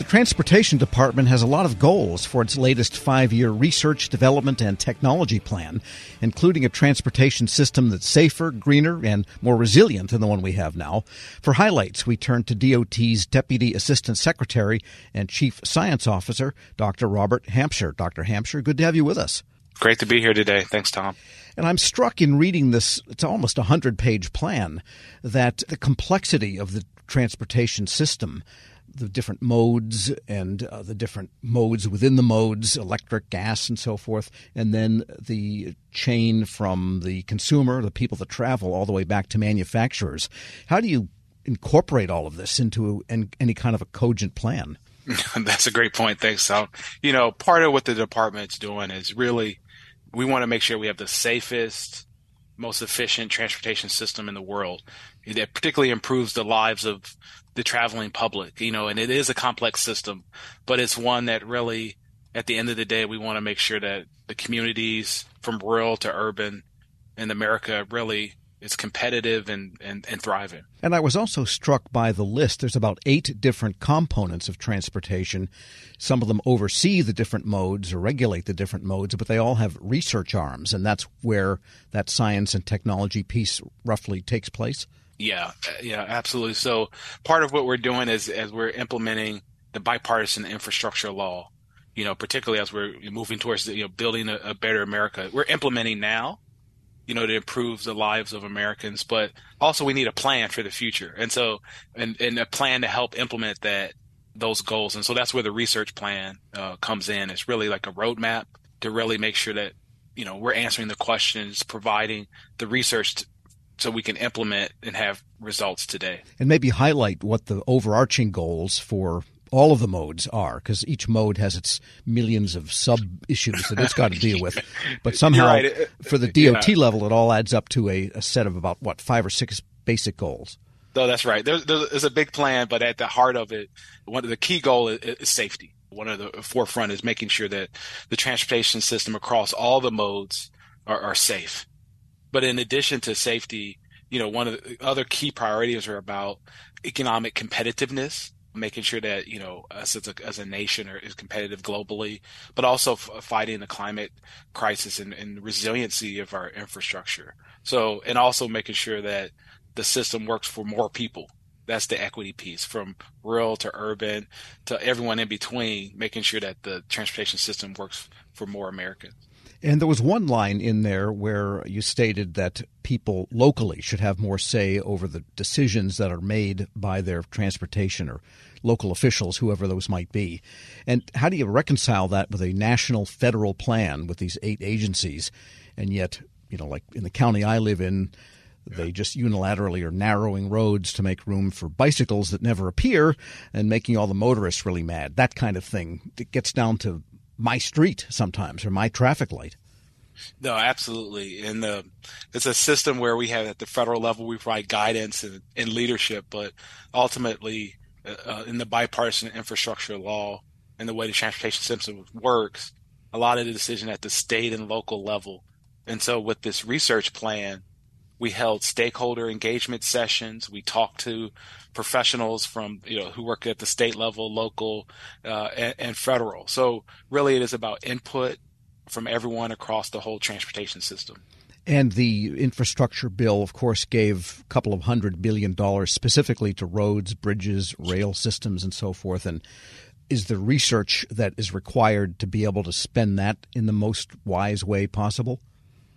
The Transportation Department has a lot of goals for its latest five year research, development, and technology plan, including a transportation system that's safer, greener, and more resilient than the one we have now. For highlights, we turn to DOT's Deputy Assistant Secretary and Chief Science Officer, Dr. Robert Hampshire. Dr. Hampshire, good to have you with us. Great to be here today. Thanks, Tom. And I'm struck in reading this, it's almost a 100 page plan, that the complexity of the transportation system the different modes and uh, the different modes within the modes, electric, gas, and so forth, and then the chain from the consumer, the people that travel, all the way back to manufacturers. How do you incorporate all of this into any kind of a cogent plan? That's a great point. Thanks, Sal. You know, part of what the department's doing is really we want to make sure we have the safest, most efficient transportation system in the world that particularly improves the lives of the traveling public, you know, and it is a complex system, but it's one that really, at the end of the day, we want to make sure that the communities from rural to urban in America really is competitive and, and, and thriving. And I was also struck by the list. There's about eight different components of transportation. Some of them oversee the different modes or regulate the different modes, but they all have research arms, and that's where that science and technology piece roughly takes place. Yeah, yeah, absolutely. So part of what we're doing is as we're implementing the bipartisan infrastructure law, you know, particularly as we're moving towards you know building a, a better America, we're implementing now, you know, to improve the lives of Americans, but also we need a plan for the future, and so and, and a plan to help implement that those goals, and so that's where the research plan uh, comes in. It's really like a roadmap to really make sure that you know we're answering the questions, providing the research so we can implement and have results today. And maybe highlight what the overarching goals for all of the modes are, because each mode has its millions of sub issues that it's got to deal with. But somehow, right. for the DOT yeah. level, it all adds up to a, a, set of about what five or six basic goals. No, that's right. There's, there's a big plan, but at the heart of it, one of the key goal is, is safety. One of the uh, forefront is making sure that the transportation system across all the modes are, are safe. But in addition to safety, you know, one of the other key priorities are about economic competitiveness, making sure that, you know, us as a, as a nation are, is competitive globally, but also f- fighting the climate crisis and, and resiliency of our infrastructure. So, and also making sure that the system works for more people. That's the equity piece from rural to urban to everyone in between, making sure that the transportation system works for more Americans. And there was one line in there where you stated that people locally should have more say over the decisions that are made by their transportation or local officials, whoever those might be. And how do you reconcile that with a national federal plan with these eight agencies? And yet, you know, like in the county I live in, they just unilaterally are narrowing roads to make room for bicycles that never appear and making all the motorists really mad. That kind of thing. It gets down to my street sometimes or my traffic light. No, absolutely. And the, it's a system where we have at the federal level, we provide guidance and, and leadership, but ultimately uh, uh, in the bipartisan infrastructure law and the way the transportation system works, a lot of the decision at the state and local level. And so with this research plan, we held stakeholder engagement sessions. We talked to professionals from you know who work at the state level, local, uh, and, and federal. So really, it is about input from everyone across the whole transportation system. And the infrastructure bill, of course, gave a couple of hundred billion dollars specifically to roads, bridges, rail systems, and so forth. And is the research that is required to be able to spend that in the most wise way possible?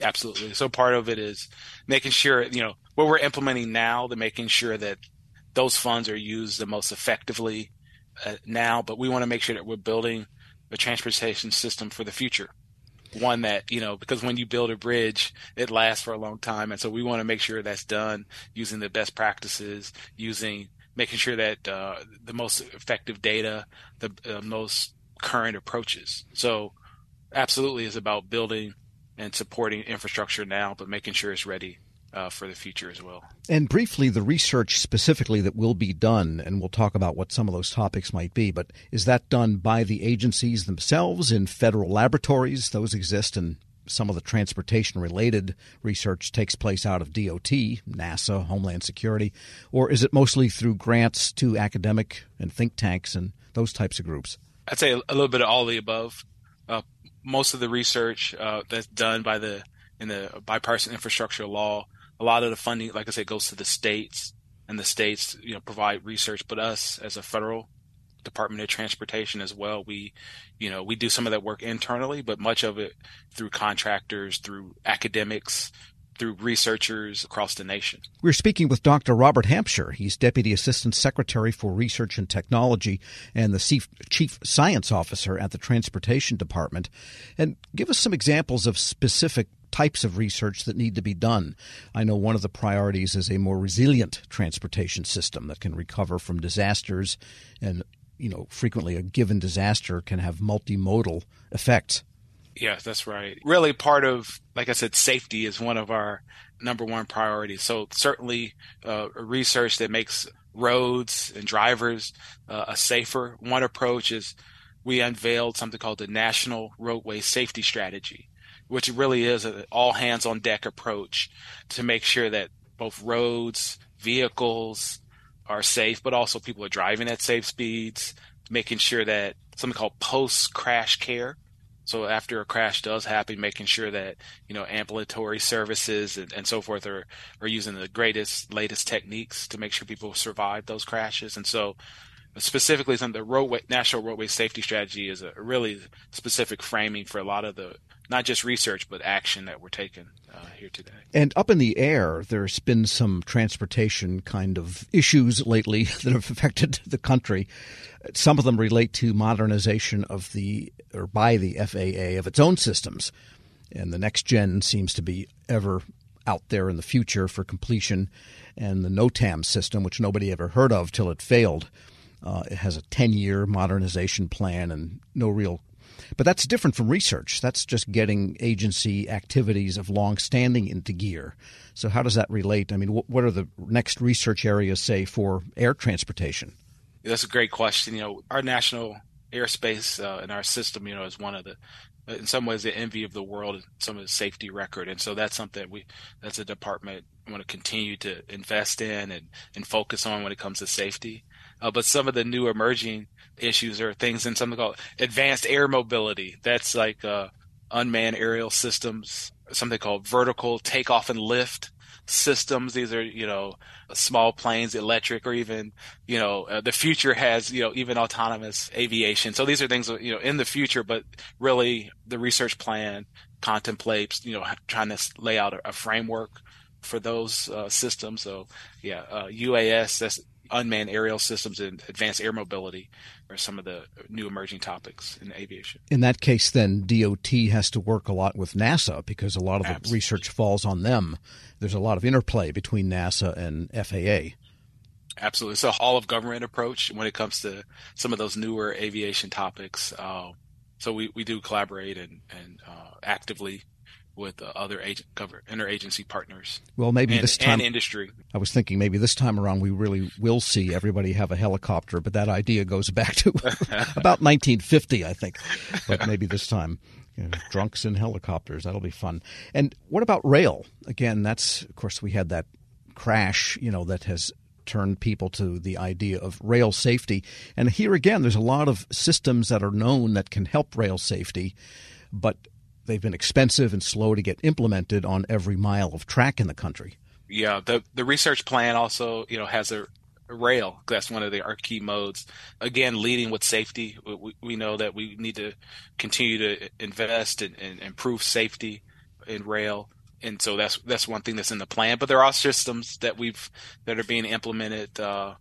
Absolutely. So part of it is making sure, you know, what we're implementing now, the making sure that those funds are used the most effectively uh, now, but we want to make sure that we're building a transportation system for the future. One that, you know, because when you build a bridge, it lasts for a long time. And so we want to make sure that's done using the best practices, using, making sure that uh, the most effective data, the uh, most current approaches. So absolutely is about building and supporting infrastructure now, but making sure it's ready uh, for the future as well. And briefly, the research specifically that will be done, and we'll talk about what some of those topics might be, but is that done by the agencies themselves in federal laboratories? Those exist, and some of the transportation related research takes place out of DOT, NASA, Homeland Security, or is it mostly through grants to academic and think tanks and those types of groups? I'd say a little bit of all of the above. Uh, most of the research uh, that's done by the in the bipartisan infrastructure law, a lot of the funding, like I said, goes to the states, and the states, you know, provide research. But us, as a federal Department of Transportation as well. We, you know, we do some of that work internally, but much of it through contractors, through academics, through researchers across the nation. We're speaking with Dr. Robert Hampshire. He's Deputy Assistant Secretary for Research and Technology and the Chief Science Officer at the Transportation Department. And give us some examples of specific types of research that need to be done. I know one of the priorities is a more resilient transportation system that can recover from disasters and you know, frequently a given disaster can have multimodal effects. Yes, that's right. Really, part of, like I said, safety is one of our number one priorities. So, certainly, uh, research that makes roads and drivers uh, a safer. One approach is we unveiled something called the National Roadway Safety Strategy, which really is an all hands on deck approach to make sure that both roads, vehicles, are safe, but also people are driving at safe speeds, making sure that something called post crash care. So after a crash does happen, making sure that you know ambulatory services and, and so forth are are using the greatest, latest techniques to make sure people survive those crashes. And so specifically some the roadway national roadway safety strategy is a really specific framing for a lot of the not just research but action that we're taking uh, here today. And up in the air, there's been some transportation kind of issues lately that have affected the country. Some of them relate to modernization of the or by the FAA of its own systems, and the next gen seems to be ever out there in the future for completion. And the NOTAM system, which nobody ever heard of till it failed, uh, it has a 10 year modernization plan and no real but that's different from research. That's just getting agency activities of long standing into gear. So, how does that relate? I mean, what are the next research areas, say, for air transportation? That's a great question. You know, our national airspace uh, and our system, you know, is one of the, in some ways, the envy of the world, some of the safety record. And so that's something we, that's a department we want to continue to invest in and, and focus on when it comes to safety. Uh, but some of the new emerging issues are things in something called advanced air mobility. That's like uh, unmanned aerial systems, something called vertical takeoff and lift systems. These are, you know, small planes, electric, or even, you know, uh, the future has, you know, even autonomous aviation. So these are things, you know, in the future, but really the research plan contemplates, you know, trying to lay out a, a framework for those uh, systems. So yeah, uh, UAS, that's unmanned aerial systems and advanced air mobility are some of the new emerging topics in aviation. In that case, then DOT has to work a lot with NASA because a lot of the research falls on them. There's a lot of interplay between NASA and FAA. Absolutely. It's a hall of government approach when it comes to some of those newer aviation topics. Uh, so we, we do collaborate and, and uh, actively with uh, other agent, cover, interagency partners. Well, maybe and, this time, and industry. I was thinking maybe this time around we really will see everybody have a helicopter, but that idea goes back to about 1950, I think. But maybe this time. You know, drunks in helicopters. That'll be fun. And what about rail? Again, that's of course we had that crash, you know, that has turned people to the idea of rail safety. And here again, there's a lot of systems that are known that can help rail safety, but they've been expensive and slow to get implemented on every mile of track in the country. Yeah, the the research plan also, you know, has a, rail. That's one of the our key modes. Again, leading with safety. We, we know that we need to continue to invest and, and improve safety in rail and so that's that's one thing that's in the plan. But there are systems that we've that are being implemented uh,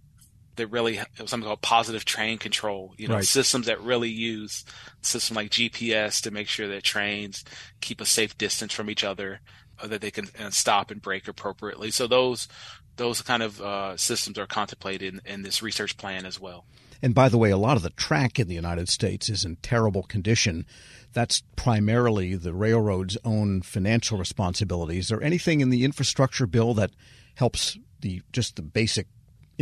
that really something called positive train control. You know, right. systems that really use system like GPS to make sure that trains keep a safe distance from each other, uh, that they can uh, stop and brake appropriately. So those those kind of uh, systems are contemplated in, in this research plan as well. And by the way, a lot of the track in the United States is in terrible condition. That's primarily the railroad's own financial responsibility. Is there anything in the infrastructure bill that helps the just the basic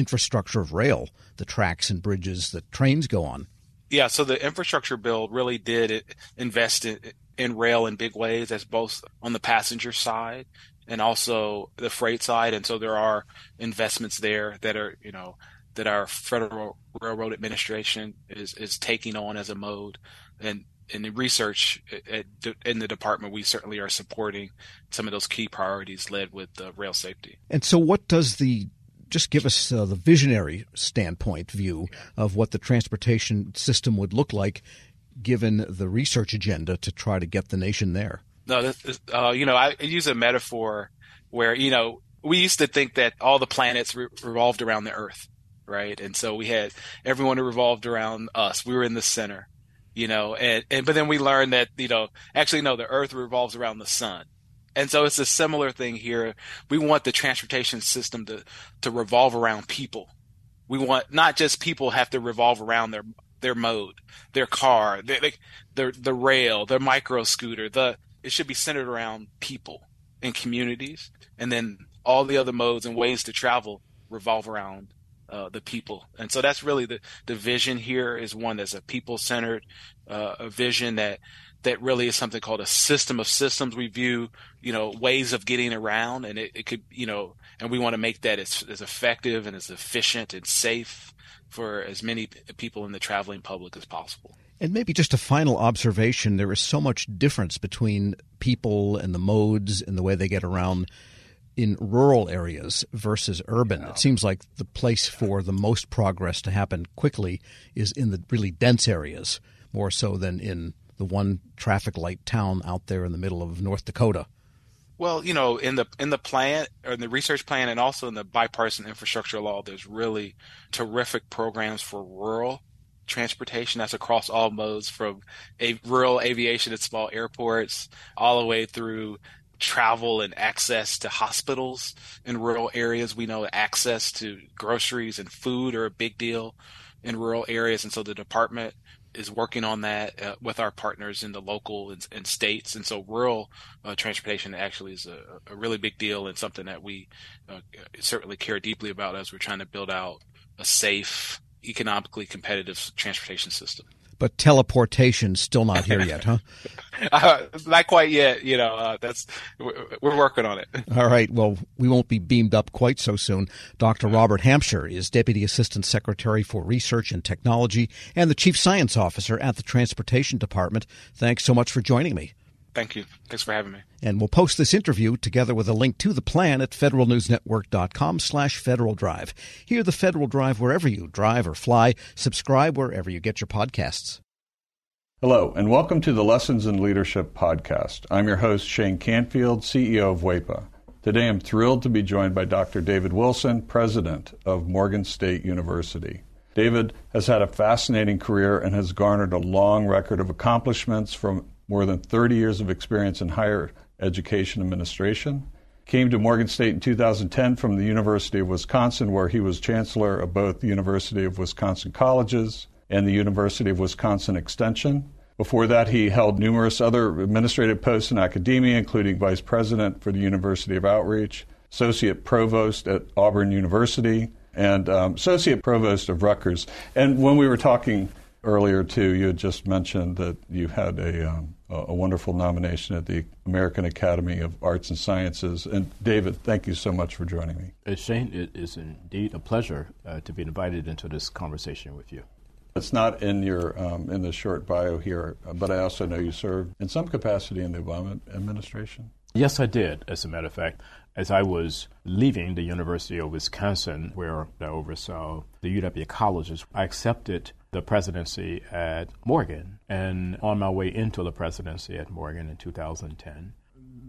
infrastructure of rail, the tracks and bridges that trains go on. Yeah, so the infrastructure bill really did invest in, in rail in big ways. as both on the passenger side and also the freight side. And so there are investments there that are, you know, that our Federal Railroad Administration is, is taking on as a mode. And in the research at, in the department, we certainly are supporting some of those key priorities led with uh, rail safety. And so, what does the just give us uh, the visionary standpoint view of what the transportation system would look like given the research agenda to try to get the nation there? No, uh, you know, I use a metaphor where, you know, we used to think that all the planets re- revolved around the Earth, right? And so we had everyone who revolved around us. We were in the center, you know, and, and but then we learned that, you know, actually, no, the Earth revolves around the sun. And so it's a similar thing here. We want the transportation system to, to revolve around people. We want not just people have to revolve around their their mode, their car, their, their the rail, their micro scooter. The it should be centered around people and communities, and then all the other modes and ways to travel revolve around uh, the people. And so that's really the the vision here is one that's a people centered, uh, a vision that that really is something called a system of systems. We view, you know, ways of getting around and it, it could, you know, and we want to make that as, as effective and as efficient and safe for as many people in the traveling public as possible. And maybe just a final observation there is so much difference between people and the modes and the way they get around in rural areas versus urban. Yeah. It seems like the place for the most progress to happen quickly is in the really dense areas, more so than in the one traffic light town out there in the middle of North Dakota. Well, you know, in the in the plan or in the research plan and also in the bipartisan infrastructure law, there's really terrific programs for rural transportation. That's across all modes from a rural aviation at small airports all the way through travel and access to hospitals in rural areas. We know access to groceries and food are a big deal in rural areas. And so the department is working on that uh, with our partners in the local and, and states. And so rural uh, transportation actually is a, a, really big deal and something that we uh, certainly care deeply about as we're trying to build out a safe, economically competitive transportation system but teleportation still not here yet, huh? uh, not quite yet. You know, uh, that's we're working on it. All right. Well, we won't be beamed up quite so soon. Dr. Robert Hampshire is Deputy Assistant Secretary for Research and Technology and the Chief Science Officer at the Transportation Department. Thanks so much for joining me. Thank you. Thanks for having me. And we'll post this interview together with a link to the plan at federalnewsnetwork.com slash Federal Drive. Hear the Federal Drive wherever you drive or fly. Subscribe wherever you get your podcasts. Hello, and welcome to the Lessons in Leadership podcast. I'm your host, Shane Canfield, CEO of WEPA. Today I'm thrilled to be joined by Dr. David Wilson, President of Morgan State University. David has had a fascinating career and has garnered a long record of accomplishments from more than 30 years of experience in higher education administration. Came to Morgan State in 2010 from the University of Wisconsin, where he was chancellor of both the University of Wisconsin Colleges and the University of Wisconsin Extension. Before that, he held numerous other administrative posts in academia, including vice president for the University of Outreach, associate provost at Auburn University, and um, associate provost of Rutgers. And when we were talking earlier, too, you had just mentioned that you had a um, a wonderful nomination at the American Academy of Arts and Sciences. And David, thank you so much for joining me. Uh, Shane, it is indeed a pleasure uh, to be invited into this conversation with you. It's not in your um, in the short bio here, but I also know you served in some capacity in the Obama administration. Yes, I did. As a matter of fact, as I was leaving the University of Wisconsin, where I oversaw the UW colleges, I accepted the presidency at Morgan. And on my way into the presidency at Morgan in 2010,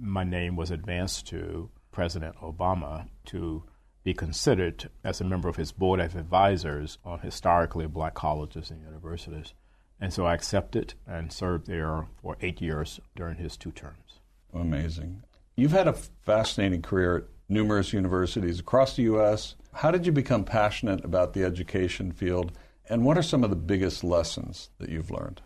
my name was advanced to President Obama to be considered as a member of his board of advisors on historically black colleges and universities. And so I accepted and served there for eight years during his two terms. Amazing. You've had a fascinating career at numerous universities across the U.S. How did you become passionate about the education field and what are some of the biggest lessons that you've learned?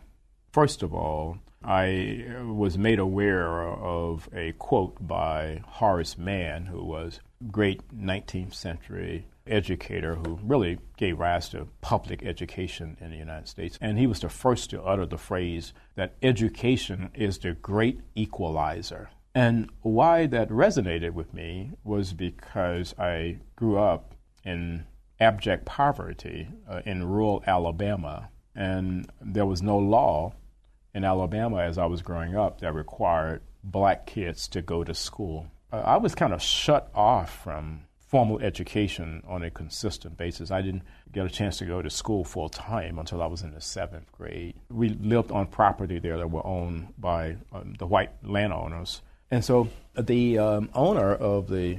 First of all, I was made aware of a quote by Horace Mann, who was a great 19th century educator who really gave rise to public education in the United States. And he was the first to utter the phrase that education is the great equalizer. And why that resonated with me was because I grew up in abject poverty uh, in rural Alabama, and there was no law in Alabama as I was growing up that required black kids to go to school. Uh, I was kind of shut off from formal education on a consistent basis. I didn't get a chance to go to school full time until I was in the seventh grade. We lived on property there that were owned by um, the white landowners. And so the um, owner of the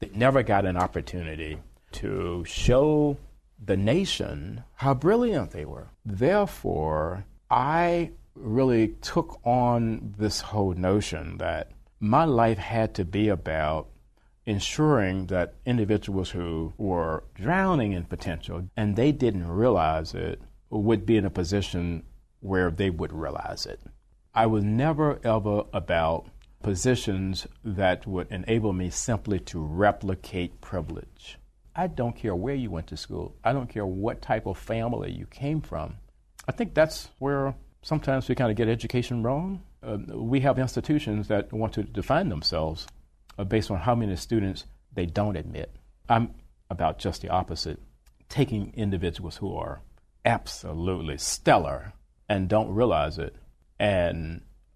They never got an opportunity to show the nation how brilliant they were. Therefore, I really took on this whole notion that my life had to be about ensuring that individuals who were drowning in potential and they didn't realize it would be in a position where they would realize it. I was never ever about positions that would enable me simply to replicate privilege. I don't care where you went to school. I don't care what type of family you came from. I think that's where sometimes we kind of get education wrong. Uh, we have institutions that want to define themselves uh, based on how many students they don't admit. I'm about just the opposite, taking individuals who are absolutely stellar and don't realize it and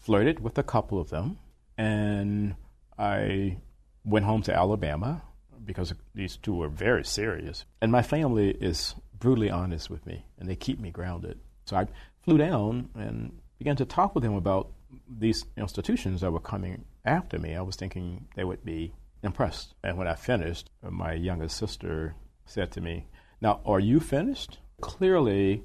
flirted with a couple of them, and I went home to Alabama because these two were very serious. And my family is brutally honest with me, and they keep me grounded. So I flew down and began to talk with them about these institutions that were coming after me, I was thinking they would be impressed. And when I finished, my youngest sister said to me, Now, are you finished? Clearly,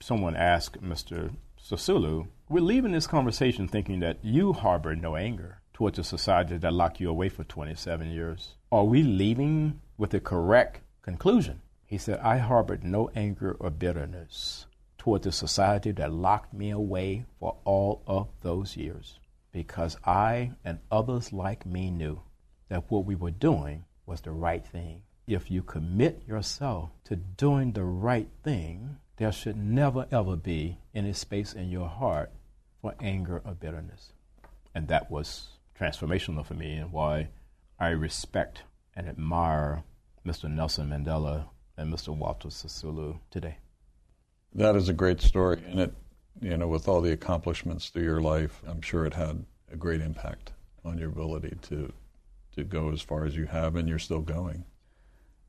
someone asked Mr. Sisulu, We're leaving this conversation thinking that you harbor no anger towards a society that locked you away for 27 years. Are we leaving with the correct conclusion? He said, I harbored no anger or bitterness towards the society that locked me away for all of those years because I and others like me knew that what we were doing was the right thing. If you commit yourself to doing the right thing, there should never ever be any space in your heart for anger or bitterness. And that was transformational for me and why I respect and admire Mr. Nelson Mandela and Mr. Walter Sisulu today. That is a great story, and it, you know, with all the accomplishments through your life, I'm sure it had a great impact on your ability to to go as far as you have, and you're still going.